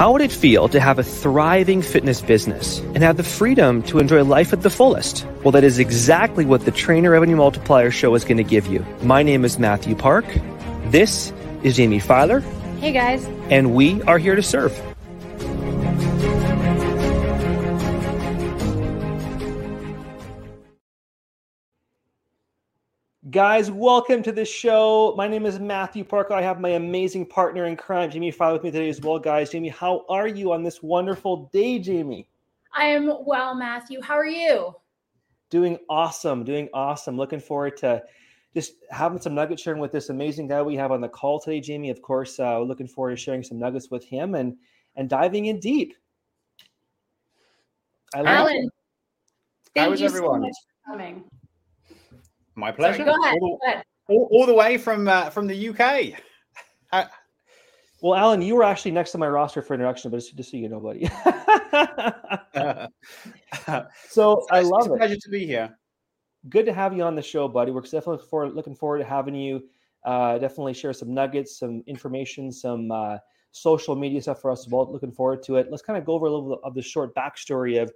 How would it feel to have a thriving fitness business and have the freedom to enjoy life at the fullest? Well, that is exactly what the Trainer Revenue Multiplier Show is going to give you. My name is Mathew Park. This is Jaime Filer. Hey, guys. And we are here to serve. Guys, welcome to the show. My name is Mathew Parker. I have my amazing partner in crime, Jaime Filer, with me today as well. Guys, Jaime, how are you on this wonderful day, Jaime? I am well, Mathew. How are you? Doing awesome. Doing awesome. Looking forward to just having some nugget sharing with this amazing guy we have on the call today, Jaime. Of course, uh, looking forward to sharing some nuggets with him and and diving in deep. I Allan, it. thank you everyone? so much for coming. My pleasure. Sorry, go ahead. All, go. All, all, the way from uh, from the UK. well, Allan, you were actually next to my roster for introduction, but it's just so you know, buddy. so I love it's it. pleasure to be here. Good to have you on the show, buddy. We're definitely forward, looking forward to having you. Uh, definitely share some nuggets, some information, some uh, social media stuff for us as well. Looking forward to it. Let's kind of go over a little of the short backstory of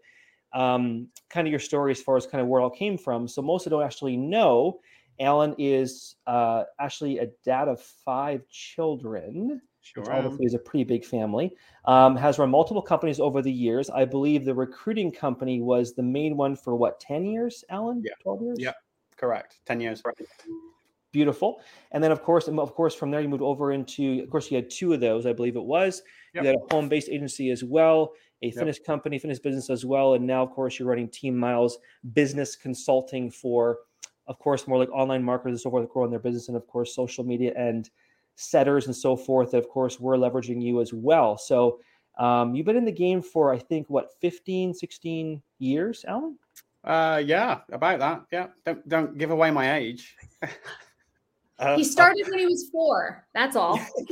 um, kind of your story as far as kind of where it all came from. So most of don't actually know. Allan is uh, actually a dad of five children. Sure. Which obviously is a pretty big family. Um, has run multiple companies over the years. I believe the recruiting company was the main one for what, 10 years, Allan? Yeah. 12 years? Yeah, correct. 10 years. Beautiful. And then, of course, of course, from there you moved over into, of course, you had two of those, I believe it was. Yep. You had a home based agency as well a yep. fitness company, fitness business as well. And now, of course, you're running Team Miles business consulting for, of course, more like online marketers and so forth, growing their business, and of course, social media and setters and so forth. That, of course, we're leveraging you as well. So um, you've been in the game for, I think, what, 15, 16 years, Allan? Uh, yeah, about that. Yeah. Don't, don't give away my age. Uh, he started when he was four. That's all.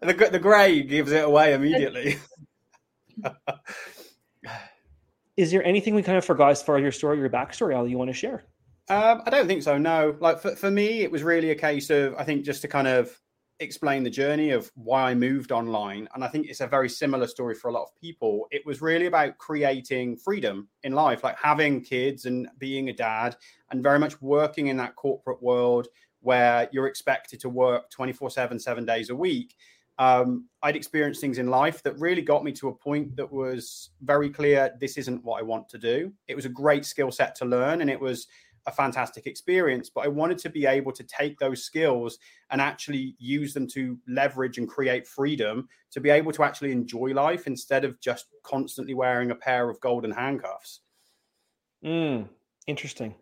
the, the gray gives it away immediately. Is there anything we kind of forgot as far as your story, your backstory, Al, you want to share? Um, I don't think so. No, like for, for me, it was really a case of I think just to kind of explain the journey of why I moved online, and I think it's a very similar story for a lot of people. It was really about creating freedom in life, like having kids and being a dad, and very much working in that corporate world where you're expected to work 24 7, seven days a week um, I'd experienced things in life that really got me to a point that was very clear this isn't what I want to do. It was a great skill set to learn and it was a fantastic experience, but I wanted to be able to take those skills and actually use them to leverage and create freedom to be able to actually enjoy life instead of just constantly wearing a pair of golden handcuffs. Mm, interesting.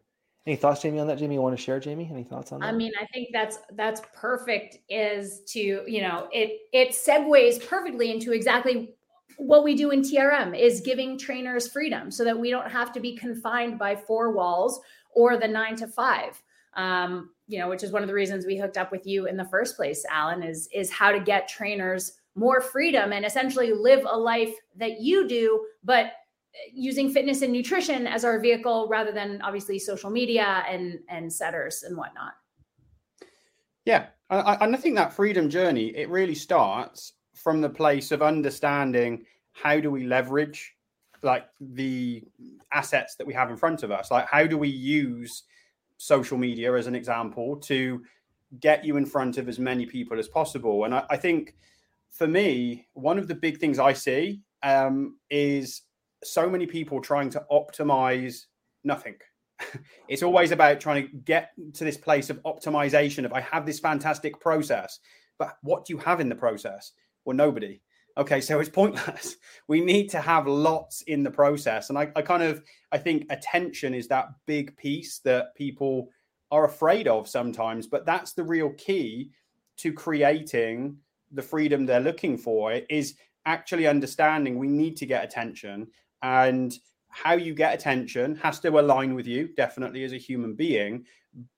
Any thoughts, Jaime, on that? Jaime, you want to share, Jaime? Any thoughts on that? I mean, I think that's that's perfect. Is to you know it it segues perfectly into exactly what we do in TRM is giving trainers freedom so that we don't have to be confined by four walls or the nine to five. Um, you know, which is one of the reasons we hooked up with you in the first place, Allan, is is how to get trainers more freedom and essentially live a life that you do, but using fitness and nutrition as our vehicle rather than obviously social media and and setters and whatnot. Yeah and I think that freedom journey it really starts from the place of understanding how do we leverage like the assets that we have in front of us. Like how do we use social media as an example to get you in front of as many people as possible? And i, I think for me one of the big things i see um, is so many people trying to optimize nothing. it's always about trying to get to this place of optimization of I have this fantastic process, but what do you have in the process? Well, nobody. Okay, so it's pointless. We need to have lots in the process. And I, I kind of I think attention is that big piece that people are afraid of sometimes, but that's the real key to creating the freedom they're looking for is actually understanding we need to get attention and how you get attention has to align with you definitely as a human being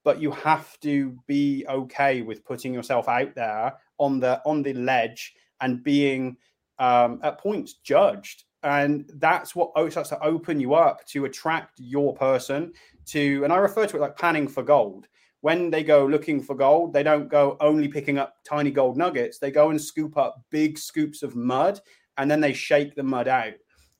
but you have to be okay with putting yourself out there on the on the ledge and being um, at points judged and that's what starts to open you up to attract your person to and i refer to it like panning for gold when they go looking for gold, they don't go only picking up tiny gold nuggets. They go and scoop up big scoops of mud and then they shake the mud out.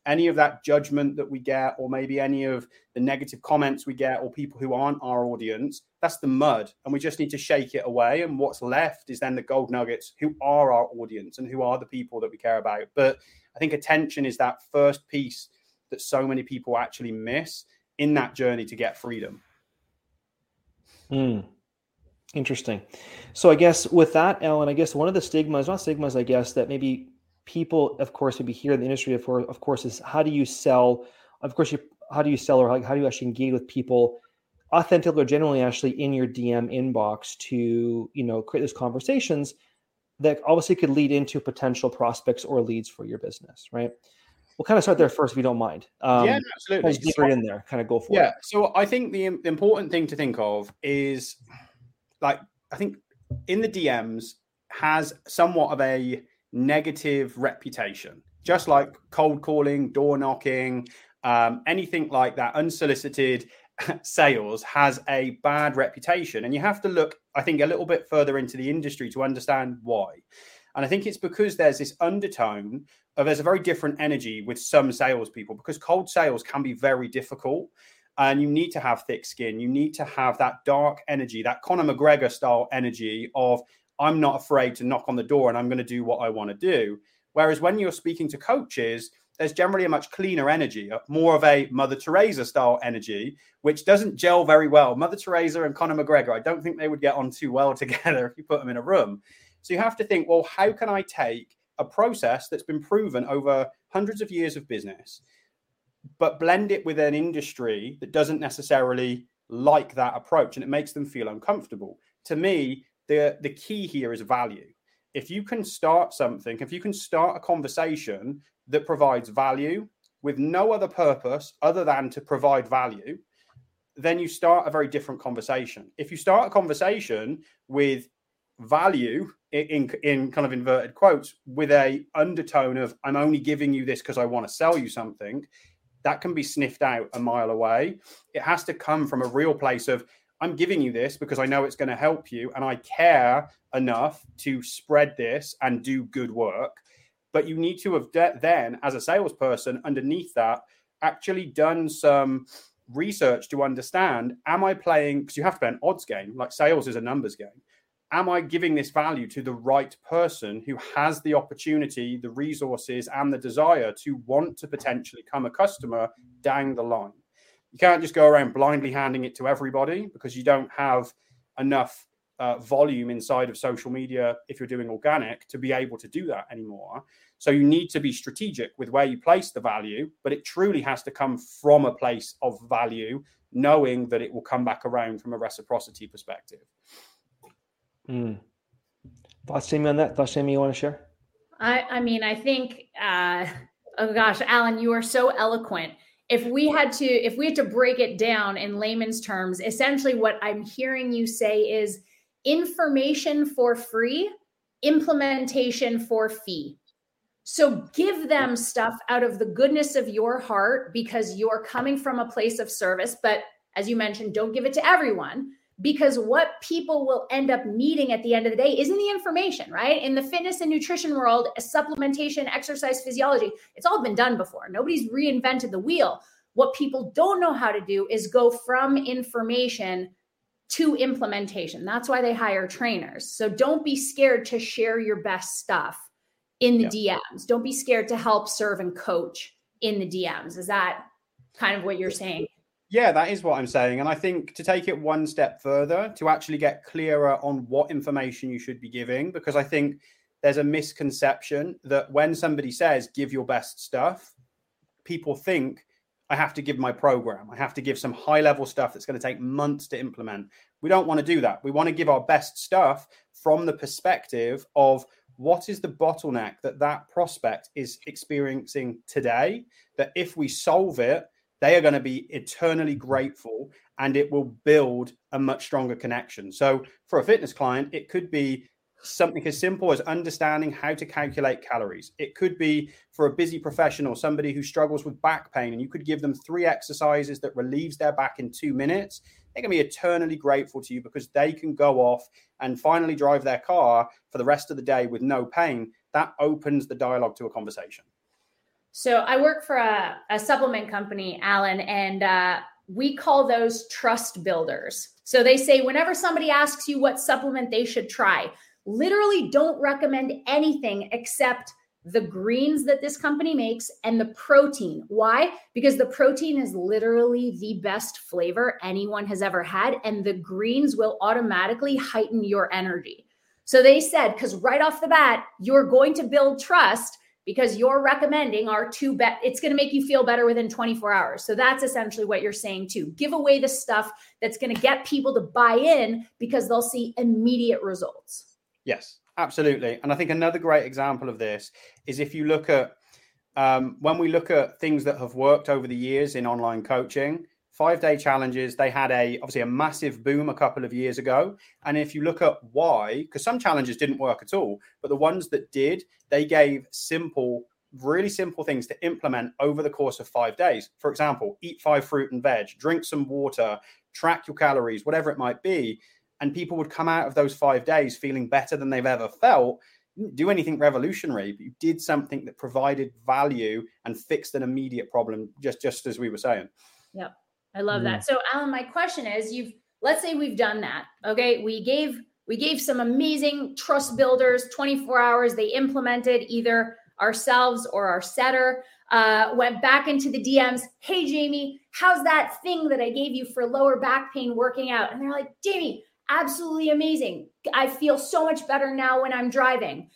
Any of that judgment that we get, or maybe any of the negative comments we get, or people who aren't our audience, that's the mud. And we just need to shake it away. And what's left is then the gold nuggets who are our audience and who are the people that we care about. But I think attention is that first piece that so many people actually miss in that journey to get freedom. Hmm. Interesting. So I guess with that, Allan, I guess one of the stigmas, not stigmas, I guess that maybe people, of course, maybe here in the industry, of course, of course, is how do you sell? Of course, you how do you sell or how do you actually engage with people authentically or genuinely actually in your DM inbox to you know create those conversations that obviously could lead into potential prospects or leads for your business, right? We'll kind of start there first if you don't mind. Um, yeah, absolutely. Deeper so, in there, kind of go for yeah, it. Yeah. So I think the, the important thing to think of is like I think in the DMs has somewhat of a negative reputation, just like cold calling, door knocking, um, anything like that, unsolicited sales has a bad reputation. And you have to look, I think, a little bit further into the industry to understand why. And I think it's because there's this undertone of there's a very different energy with some salespeople because cold sales can be very difficult. And you need to have thick skin. You need to have that dark energy, that Conor McGregor style energy of, I'm not afraid to knock on the door and I'm going to do what I want to do. Whereas when you're speaking to coaches, there's generally a much cleaner energy, uh, more of a Mother Teresa style energy, which doesn't gel very well. Mother Teresa and Conor McGregor, I don't think they would get on too well together if you put them in a room. So you have to think, well, how can I take a process that's been proven over hundreds of years of business, but blend it with an industry that doesn't necessarily like that approach and it makes them feel uncomfortable? To me, the, the key here is value. If you can start something, if you can start a conversation that provides value with no other purpose other than to provide value, then you start a very different conversation. If you start a conversation with value in in kind of inverted quotes with a undertone of i'm only giving you this because i want to sell you something that can be sniffed out a mile away it has to come from a real place of i'm giving you this because i know it's going to help you and i care enough to spread this and do good work but you need to have de- then as a salesperson underneath that actually done some research to understand am i playing because you have to play an odds game like sales is a numbers game am I giving this value to the right person who has the opportunity, the resources, and the desire to want to potentially become a customer down the line? You can't just go around blindly handing it to everybody because you don't have enough uh, volume inside of social media if you're doing organic to be able to do that anymore. So you need to be strategic with where you place the value, but it truly has to come from a place of value, knowing that it will come back around from a reciprocity perspective. Mm. Thoughts, Jaime, on that? Thoughts, Jaime, you want to share? I, I mean, I think, uh, oh gosh, Allan, you are so eloquent. If we had to, if we had to break it down in layman's terms, essentially what I'm hearing you say is information for free, implementation for fee. So give them stuff out of the goodness of your heart because you're coming from a place of service. But as you mentioned, don't give it to everyone because what people will end up needing at the end of the day isn't the information, right? In the fitness and nutrition world, supplementation, exercise physiology, it's all been done before. Nobody's reinvented the wheel. What people don't know how to do is go from information to implementation. That's why they hire trainers. So don't be scared to share your best stuff in the yeah. DMs. Don't be scared to help serve and coach in the DMs. Is that kind of what you're saying? Yeah, that is what I'm saying. And I think to take it one step further, to actually get clearer on what information you should be giving, because I think there's a misconception that when somebody says give your best stuff, people think I have to give my program. I have to give some high level stuff that's going to take months to implement. We don't want to do that. We want to give our best stuff from the perspective of what is the bottleneck that that prospect is experiencing today that if we solve it they are going to be eternally grateful and it will build a much stronger connection. So for a fitness client, it could be something as simple as understanding how to calculate calories. It could be for a busy professional, somebody who struggles with back pain, and you could give them three exercises that relieves their back in two minutes. They're going to be eternally grateful to you because they can go off and finally drive their car for the rest of the day with no pain. That opens the dialogue to a conversation. So I work for a, a supplement company, Allan, and uh, we call those trust builders. So they say whenever somebody asks you what supplement they should try, literally don't recommend anything except the greens that this company makes and the protein. Why? Because the protein is literally the best flavor anyone has ever had, and the greens will automatically heighten your energy. So they said, because right off the bat, you're going to build trust because you're recommending our two bet it's going to make you feel better within 24 hours. So that's essentially what you're saying too. Give away the stuff that's going to get people to buy in because they'll see immediate results. Yes absolutely. And i think another great example of this is if you look at um, when we look at things that have worked over the years in online coaching five day challenges. They had a obviously a massive boom a couple of years ago. And if you look at why because some challenges didn't work at all but the ones that did they gave simple really simple things to implement over the course of five days. For example eat five fruit and veg drink some water track your calories whatever it might be and people would come out of those five days feeling better than they've ever felt. Do anything revolutionary but you did something that provided value and fixed an immediate problem just just as we were saying. Yep I love mm. that. So Allan, my question is you've let's say we've done that. Okay. We gave we gave some amazing trust builders 24 hours. They implemented either ourselves or our setter. Uh, went back into the DMs. Hey, Jaime, how's that thing that I gave you for lower back pain working out? And they're like, Jaime, absolutely amazing. I feel so much better now when I'm driving.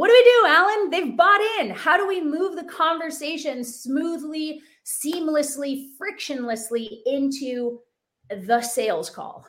What do we do, Allan? They've bought in. How do we move the conversation smoothly seamlessly, frictionlessly into the sales call?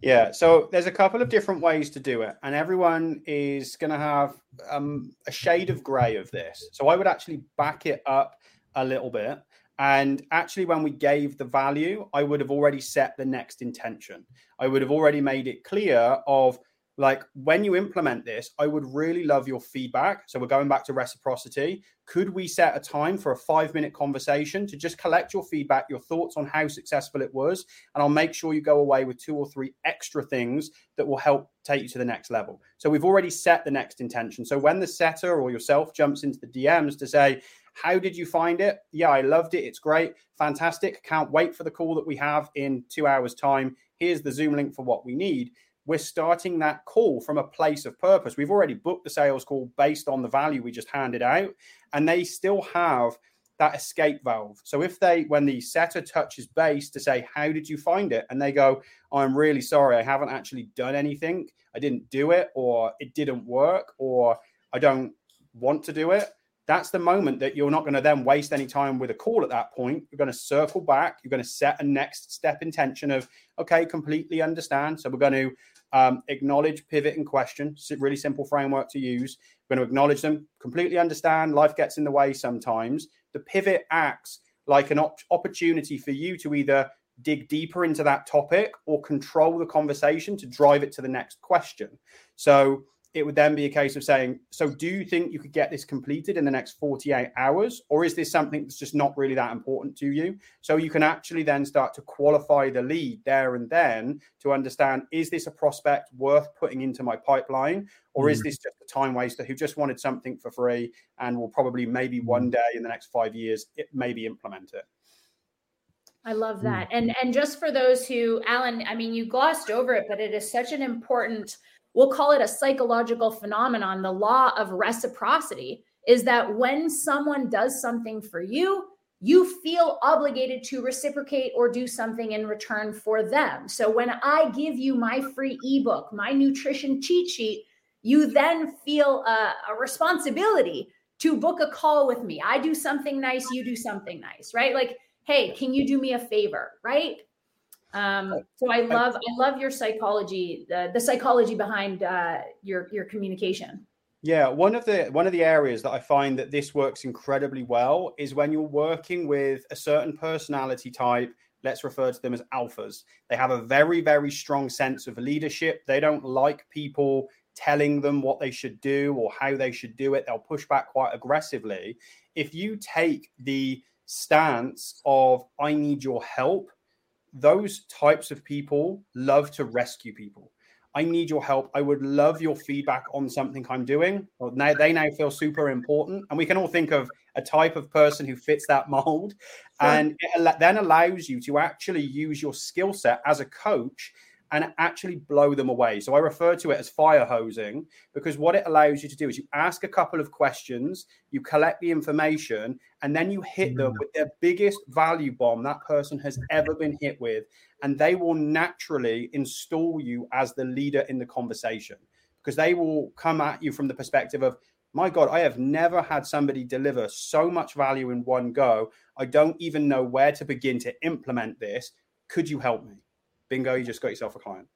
Yeah, so there's a couple of different ways to do it, and everyone is going to have um, a shade of gray of this. So I would actually back it up a little bit. And actually, when we gave the value, I would have already set the next intention. I would have already made it clear of like when you implement this, I would really love your feedback. So we're going back to reciprocity. Could we set a time for a five minute conversation to just collect your feedback, your thoughts on how successful it was? And I'll make sure you go away with two or three extra things that will help take you to the next level. So we've already set the next intention. So when the setter or yourself jumps into the DMs to say, how did you find it? Yeah, I loved it. It's great. Fantastic. Can't wait for the call that we have in two hours' time. Here's the Zoom link for what we need we're starting that call from a place of purpose. We've already booked the sales call based on the value we just handed out, and they still have that escape valve. So if they, when the setter touches base to say, How did you find it? And they go, I'm really sorry, I haven't actually done anything. I didn't do it, or it didn't work, or I don't want to do it that's the moment that you're not going to then waste any time with a call at that point. You're going to circle back. You're going to set a next step intention of, okay, completely understand. So we're going to um, acknowledge, pivot, and question. Really simple framework to use. We're going to acknowledge them, completely understand. Life gets in the way sometimes. The pivot acts like an op- opportunity for you to either dig deeper into that topic or control the conversation to drive it to the next question. So it would then be a case of saying, so do you think you could get this completed in the next 48 hours? Or is this something that's just not really that important to you? So you can actually then start to qualify the lead there and then to understand, is this a prospect worth putting into my pipeline? Or mm. is this just a time waster who just wanted something for free and will probably maybe one mm. day in the next five years, it maybe implement it? I love that. Mm. And and just for those who Allan, I mean you glossed over it, but it is such an important we'll call it a psychological phenomenon. The law of reciprocity is that when someone does something for you, you feel obligated to reciprocate or do something in return for them. So when I give you my free ebook, my nutrition cheat sheet, you then feel a, a, responsibility to book a call with me. I do something nice, you do something nice, right? Like, hey, can you do me a favor, right? Um, so I love I love your psychology, the, the psychology behind uh, your your communication. Yeah, one of the one of the areas that I find that this works incredibly well is when you're working with a certain personality type let's refer to them as alphas. They have a very, very strong sense of leadership. They don't like people telling them what they should do or how they should do it. They'll push back quite aggressively. If you take the stance of, I need your help, those types of people love to rescue people. I need your help. I would love your feedback on something I'm doing. Well, now they now feel super important, and we can all think of a type of person who fits that mold, sure. and it then allows you to actually use your skill set as a coach and actually blow them away. So I refer to it as fire hosing because what it allows you to do is you ask a couple of questions, you collect the information, and then you hit them mm. with the biggest value bomb that person has ever been hit with. And they will naturally install you as the leader in the conversation because they will come at you from the perspective of, my God, I have never had somebody deliver so much value in one go. I don't even know where to begin to implement this. Could you help me? Bingo, you just got yourself a client.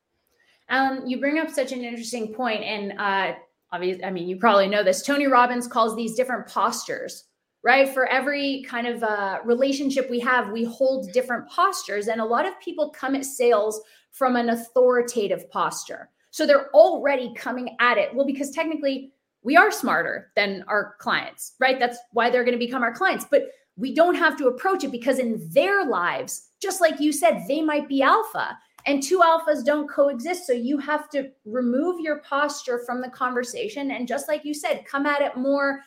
Allan, you bring up such an interesting point, and uh, obviously, I mean, you probably know this. Tony Robbins calls these different postures, right? For every kind of uh, relationship we have, we hold different postures, and a lot of people come at sales from an authoritative posture. So they're already coming at it. Well, because technically we are smarter than our clients, right? That's why they're going to become our clients. But we don't have to approach it because in their lives, just like you said, they might be alpha and two alphas don't coexist. So you have to remove your posture from the conversation. And just like you said, come at it more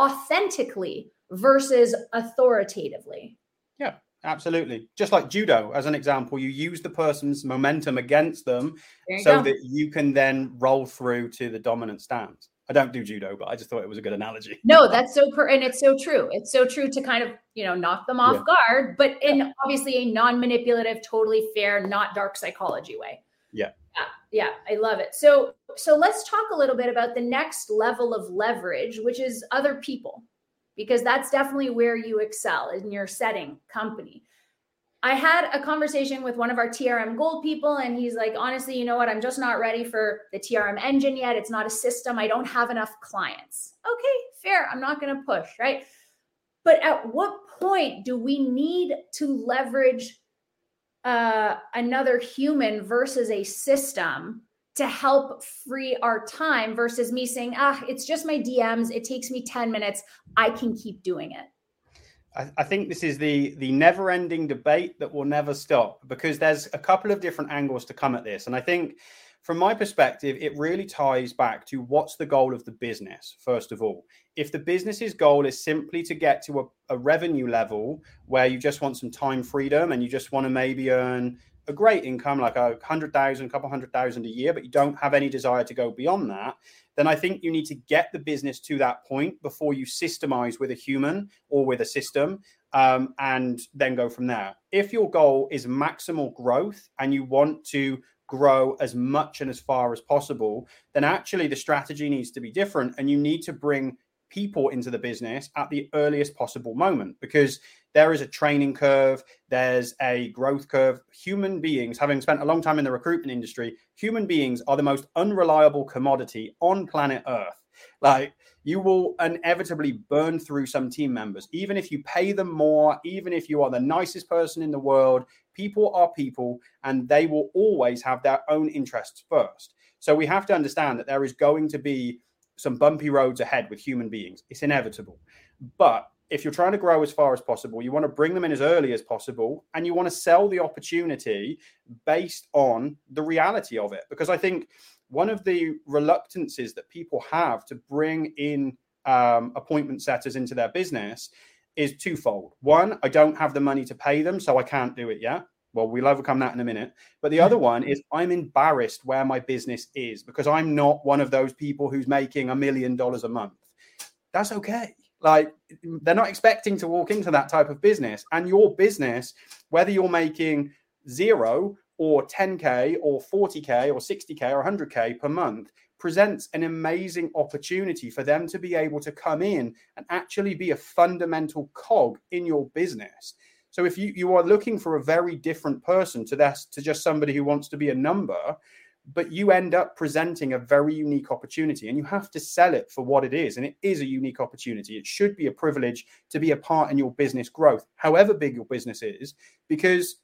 authentically versus authoritatively. Yeah, absolutely. Just like judo, as an example, you use the person's momentum against them so go. that you can then roll through to the dominant stance. I don't do judo, but I just thought it was a good analogy. No, that's so per and it's so true. It's so true to kind of you know knock them off yeah. guard, but in obviously a non-manipulative, totally fair, not dark psychology way. Yeah. Yeah, yeah, I love it. So so let's talk a little bit about the next level of leverage, which is other people, because that's definitely where you excel in your setting company. I had a conversation with one of our TRM Gold people, and he's like, honestly, you know what? I'm just not ready for the TRM engine yet. It's not a system. I don't have enough clients. Okay, fair. I'm not going to push, right? But at what point do we need to leverage uh, another human versus a system to help free our time versus me saying, ah, it's just my DMs. It takes me 10 minutes. I can keep doing it. I, I think this is the the never ending debate that will never stop because there's a couple of different angles to come at this, and I think from my perspective, it really ties back to what's the goal of the business, first of all. If the business's goal is simply to get to a, a, revenue level where you just want some time freedom and you just want to maybe earn a great income, like a hundred thousand, a couple hundred thousand a year, but you don't have any desire to go beyond that, then I think you need to get the business to that point before you systemize with a human or with a system um, and then go from there. If your goal is maximal growth and you want to grow as much and as far as possible, then actually the strategy needs to be different and you need to bring people into the business at the earliest possible moment because there is a training curve, there's a growth curve. Human beings, having spent a long time in the recruitment industry, human beings are the most unreliable commodity on planet Earth. Like you will inevitably burn through some team members, even if you pay them more, even if you are the nicest person in the world. People are people, and they will always have their own interests first. So we have to understand that there is going to be some bumpy roads ahead with human beings. It's inevitable. But if you're trying to grow as far as possible, you want to bring them in as early as possible and you want to sell the opportunity based on the reality of it. Because I think one of the reluctances that people have to bring in um, appointment setters into their business is twofold. One, I don't have the money to pay them, so I can't do it yet. Well, we'll overcome that in a minute. But the other one is I'm embarrassed where my business is because I'm not one of those people who's making a million dollars a month. That's okay like they're not expecting to walk into that type of business. And your business, whether you're making zero or 10K or 40K or 60K or 100K per month, presents an amazing opportunity for them to be able to come in and actually be a fundamental cog in your business. So if you, you are looking for a very different person to that to just somebody who wants to be a number, but you end up presenting a very unique opportunity and you have to sell it for what it is and it is a unique opportunity it should be a privilege to be a part in your business growth however big your business is because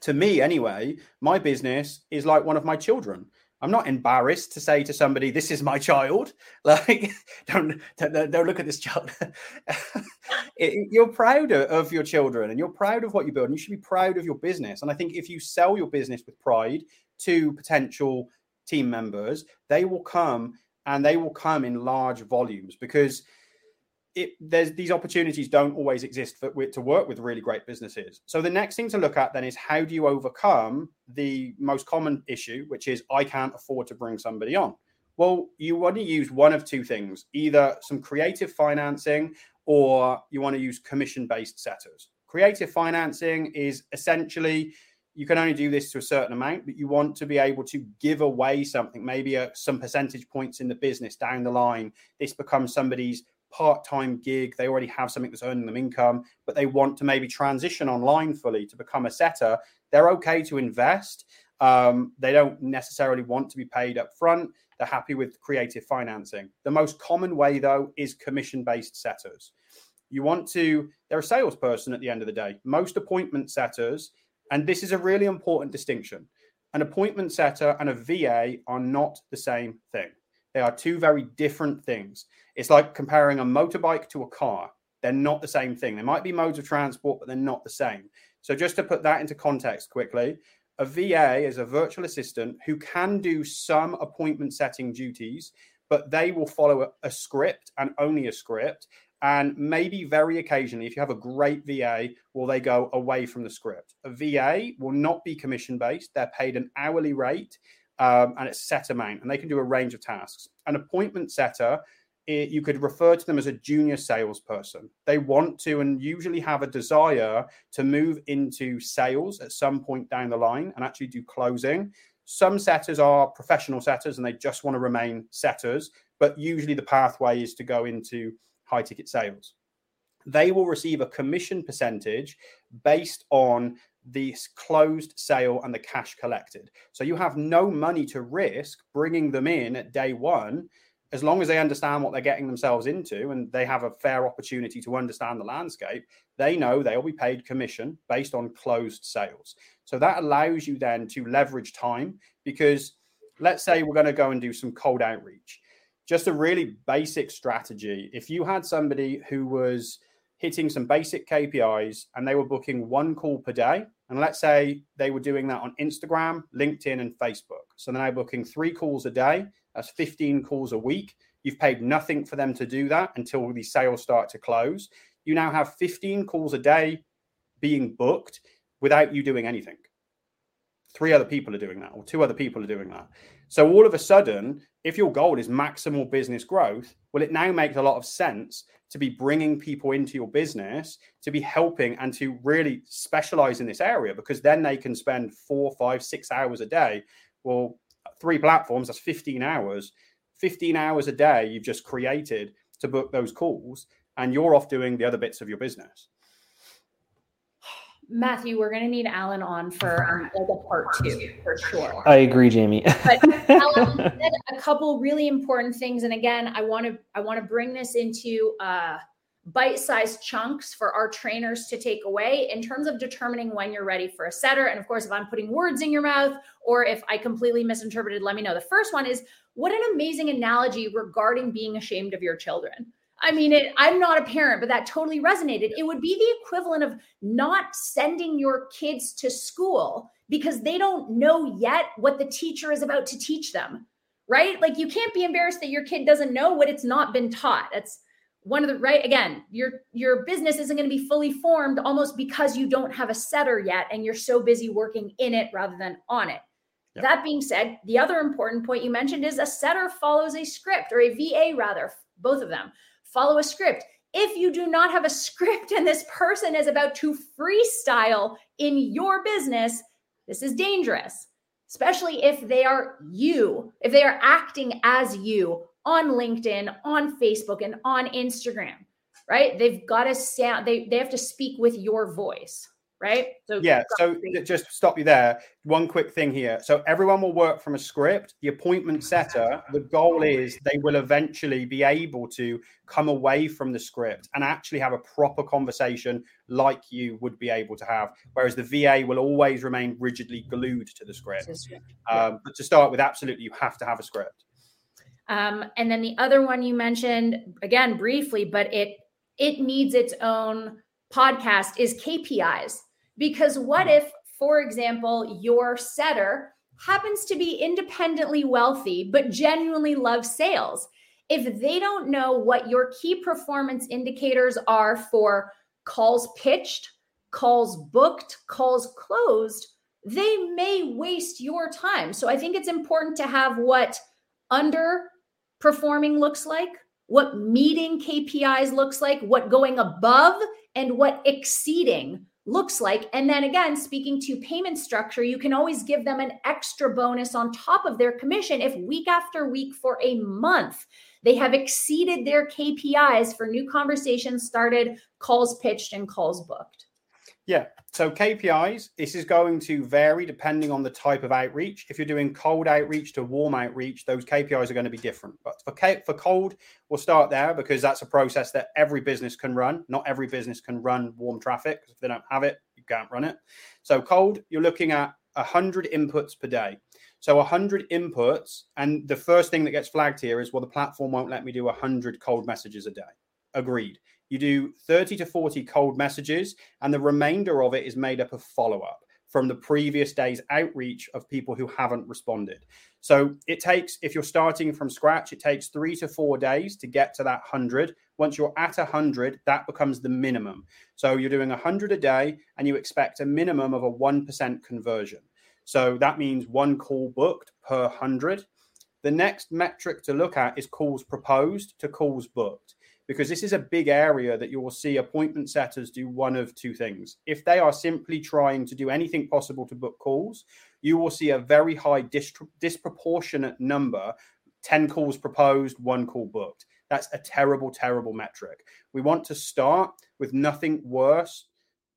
to me anyway, my business is like one of my children. I'm not embarrassed to say to somebody, "This is my child." Like, don't don't, don't look at this child. it, you're proud of your children, and you're proud of what you build, and you should be proud of your business. And I think if you sell your business with pride to potential team members, they will come, and they will come in large volumes because it, there's these opportunities don't always exist for, to work with really great businesses. So the next thing to look at then is how do you overcome the most common issue, which is I can't afford to bring somebody on. Well, you want to use one of two things: either some creative financing, or you want to use commission-based setters. Creative financing is essentially you can only do this to a certain amount, but you want to be able to give away something, maybe a, some percentage points in the business down the line. This becomes somebody's part-time gig they already have something that's earning them income but they want to maybe transition online fully to become a setter they're okay to invest. Um, they don't necessarily want to be paid up front they're happy with creative financing. The most common way though is commission-based setters. You want to they're a salesperson at the end of the day. Most appointment setters and this is a really important distinction an appointment setter and a va are not the same thing they are two very different things. It's like comparing a motorbike to a car. They're not the same thing. They might be modes of transport, but they're not the same. So, just to put that into context quickly, a VA is a virtual assistant who can do some appointment setting duties, but they will follow a, a script and only a script. And maybe very occasionally, if you have a great VA, will they go away from the script? A VA will not be commission based. They're paid an hourly rate um, and it's set amount, and they can do a range of tasks. An appointment setter, it, you could refer to them as a junior salesperson. They want to and usually have a desire to move into sales at some point down the line and actually do closing. Some setters are professional setters and they just want to remain setters, but usually the pathway is to go into high ticket sales. They will receive a commission percentage based on the closed sale and the cash collected. So you have no money to risk bringing them in at day one, as long as they understand what they're getting themselves into and they have a fair opportunity to understand the landscape. They know they'll be paid commission based on closed sales. So that allows you then to leverage time because let's say we're going to go and do some cold outreach. Just a really basic strategy. If you had somebody who was hitting some basic KPIs and they were booking one call per day. And let's say they were doing that on Instagram, LinkedIn, and Facebook. So they're now booking three calls a day. That's 15 calls a week. You've paid nothing for them to do that until the sales start to close. You now have 15 calls a day being booked without you doing anything. Three other people are doing that, or two other people are doing that. So all of a sudden, if your goal is maximal business growth, well, it now makes a lot of sense to be bringing people into your business, to be helping and to really specialize in this area because then they can spend four, five, six hours a day. Well, three platforms, that's 15 hours. 15 hours a day you've just created to book those calls, and you're off doing the other bits of your business. Mathew, we're going to need Allan on for um, like a part two for sure. I agree, Jaime. but Allan said a couple really important things, and again, I want to I want to bring this into uh, bite-sized chunks for our trainers to take away in terms of determining when you're ready for a setter. And of course, if I'm putting words in your mouth or if I completely misinterpreted, let me know. The first one is what an amazing analogy regarding being ashamed of your children. I mean, it, I'm not a parent, but that totally resonated. It would be the equivalent of not sending your kids to school because they don't know yet what the teacher is about to teach them, right? Like you can't be embarrassed that your kid doesn't know what it's not been taught. That's one of the right again your your business isn't going to be fully formed almost because you don't have a setter yet and you're so busy working in it rather than on it yep. that being said the other important point you mentioned is a setter follows a script or a va rather both of them follow a script. If you do not have a script and this person is about to freestyle in your business, this is dangerous, especially if they are you, if they are acting as you on LinkedIn, on Facebook, and on Instagram, right? They've got to sound, they, they have to speak with your voice. Right? So yeah, so just stop you there. One quick thing here. So everyone will work from a script. The appointment setter, the goal is they will eventually be able to come away from the script and actually have a proper conversation like you would be able to have. Whereas the VA will always remain rigidly glued to the script. Um, but to start with, absolutely, you have to have a script. Um, and then the other one you mentioned again briefly, but it it needs its own podcast is KPIs. Because what if, for example, your setter happens to be independently wealthy, but genuinely loves sales? If they don't know what your key performance indicators are for calls pitched, calls booked, calls closed, they may waste your time. So I think it's important to have what underperforming looks like, what meeting KPIs looks like, what going above and what exceeding looks like. And then again, speaking to payment structure, you can always give them an extra bonus on top of their commission if week after week for a month they have exceeded their KPIs for new conversations started, calls pitched, and calls booked. Yeah. So KPIs, this is going to vary depending on the type of outreach. If you're doing cold outreach to warm outreach, those KPIs are going to be different. But for for cold, we'll start there because that's a process that every business can run. Not every business can run warm traffic because if they don't have it, you can't run it. So cold, you're looking at 100 inputs per day. So 100 inputs, and the first thing that gets flagged here is well, the platform won't let me do 100 cold messages a day. Agreed. You do 30 to 40 cold messages, and the remainder of it is made up of follow up from the previous day's outreach of people who haven't responded. So it takes, if you're starting from scratch, it takes three to four days to get to that 100. Once you're at 100, that becomes the minimum. So you're doing 100 a day and you expect a minimum of a 1% conversion. So that means one call booked per 100. The next metric to look at is calls proposed to calls booked because this is a big area that you will see appointment setters do one of two things. If they are simply trying to do anything possible to book calls, you will see a very high disproportionate number 10 calls proposed, one call booked. That's a terrible, terrible metric. We want to start with nothing worse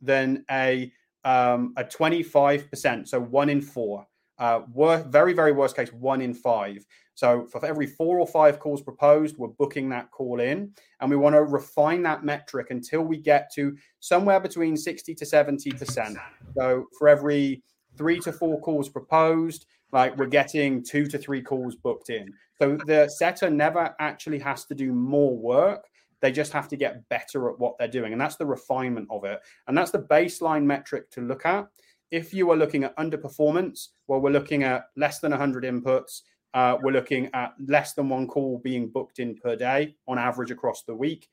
than a um, a 25%, so one in four. Uh, wor- very, very worst case, one in five. So for every four or five calls proposed, we're booking that call in. And we want to refine that metric until we get to somewhere between 60 to 70%. So for every three to four calls proposed, like we're getting two to three calls booked in. So the setter never actually has to do more work. They just have to get better at what they're doing. And that's the refinement of it. And that's the baseline metric to look at. If you are looking at underperformance, well, we're looking at less than 100 inputs uh, we're looking at less than one call being booked in per day on average across the week.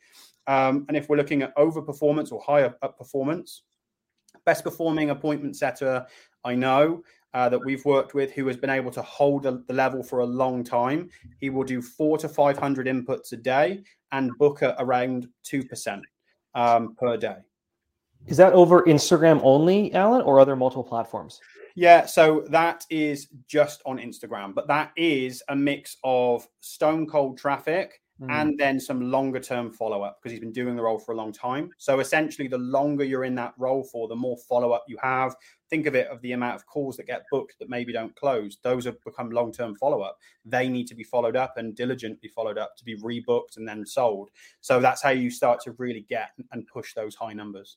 Um, and if we're looking at over performance or higher up performance, best performing appointment setter I know uh, that we've worked with who has been able to hold the, the level for a long time. He will do four to 500 inputs a day and book at around 2% um, per day. Is that over Instagram only, Allan, or other multiple platforms? Yeah, so that is just on Instagram, but that is a mix of stone cold traffic mm. and then some longer term follow up because he's been doing the role for a long time. So essentially, the longer you're in that role for, the more follow up you have. Think of it of the amount of calls that get booked that maybe don't close. Those have become long term follow up. They need to be followed up and diligently followed up to be rebooked and then sold. So that's how you start to really get and push those high numbers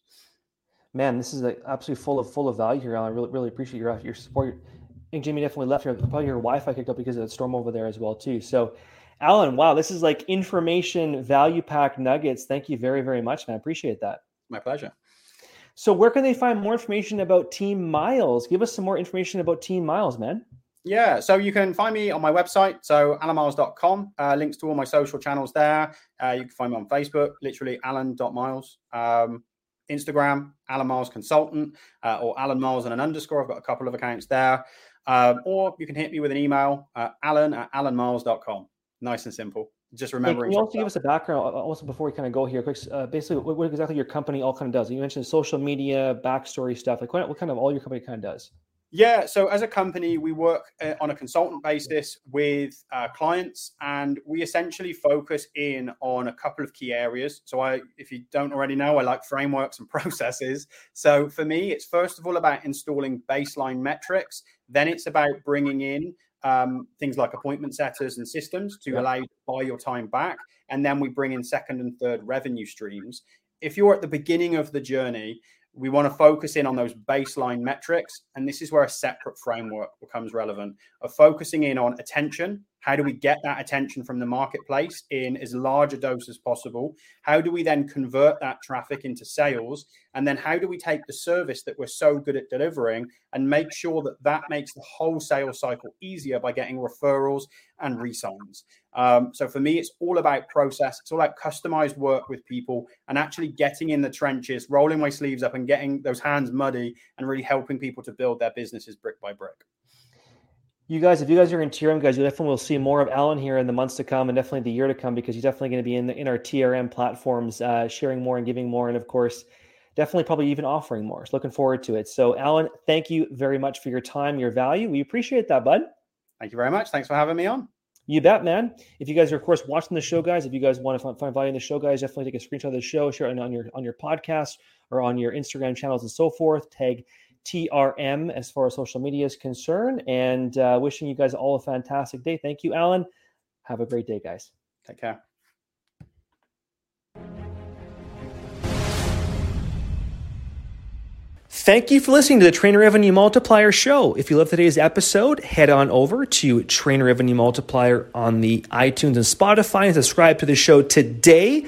man, this is like absolutely full of full of value here. I really really appreciate your your support. I think Jaime definitely left here. Probably your Wi-Fi kicked up because of the storm over there as well too. So, Allan, wow, this is like information value pack nuggets. Thank you very very much, man. I appreciate that. My pleasure. So, where can they find more information about Team Miles? Give us some more information about Team Miles, man. Yeah, so you can find me on my website, so alanmiles.com. Uh, links to all my social channels there. Uh, you can find me on Facebook, literally alan.miles. Um, Instagram, Allan Miles Consultant, uh, or Allan Miles and an underscore. I've got a couple of accounts there. Um, or you can hit me with an email, uh, alan at alanmiles.com. Nice and simple. Just remember. Hey, can you also give us a background, uh, also before we kind of go here, quick, uh, basically what, what, exactly your company all kind of does? You mentioned social media, backstory stuff. Like what, what kind of all your company kind of does? Yeah, so as a company, we work uh, on a consultant basis with uh, clients, and we essentially focus in on a couple of key areas. So, I, if you don't already know, I like frameworks and processes. So, for me, it's first of all about installing baseline metrics. Then it's about bringing in um, things like appointment setters and systems to yeah. allow you to buy your time back, and then we bring in second and third revenue streams. If you're at the beginning of the journey, we want to focus in on those baseline metrics. And this is where a separate framework becomes relevant of focusing in on attention. How do we get that attention from the marketplace in as large a dose as possible? How do we then convert that traffic into sales? And then how do we take the service that we're so good at delivering and make sure that that makes the whole sales cycle easier by getting referrals and resigns? Um, so for me, it's all about process. It's all about customized work with people and actually getting in the trenches, rolling my sleeves up and getting those hands muddy and really helping people to build their businesses brick by brick. You guys, if you guys are in TRM, guys, you definitely will see more of Allan here in the months to come and definitely the year to come because he's definitely going to be in the, in our TRM platforms, uh, sharing more and giving more, and of course, definitely probably even offering more. So looking forward to it. So, Allan, thank you very much for your time, your value. We appreciate that, bud. Thank you very much. Thanks for having me on. You bet, man. If you guys are, of course, watching the show, guys, if you guys want to find value in the show, guys, definitely take a screenshot of the show, share it on your on your podcast or on your Instagram channels and so forth. Tag TRM as far as social media is concerned, and uh, wishing you guys all a fantastic day. Thank you, Allan. Have a great day, guys. Take care. Thank you for listening to the Trainer Revenue Multiplier Show. If you love today's episode, head on over to Trainer Revenue Multiplier on the iTunes and Spotify and subscribe to the show today.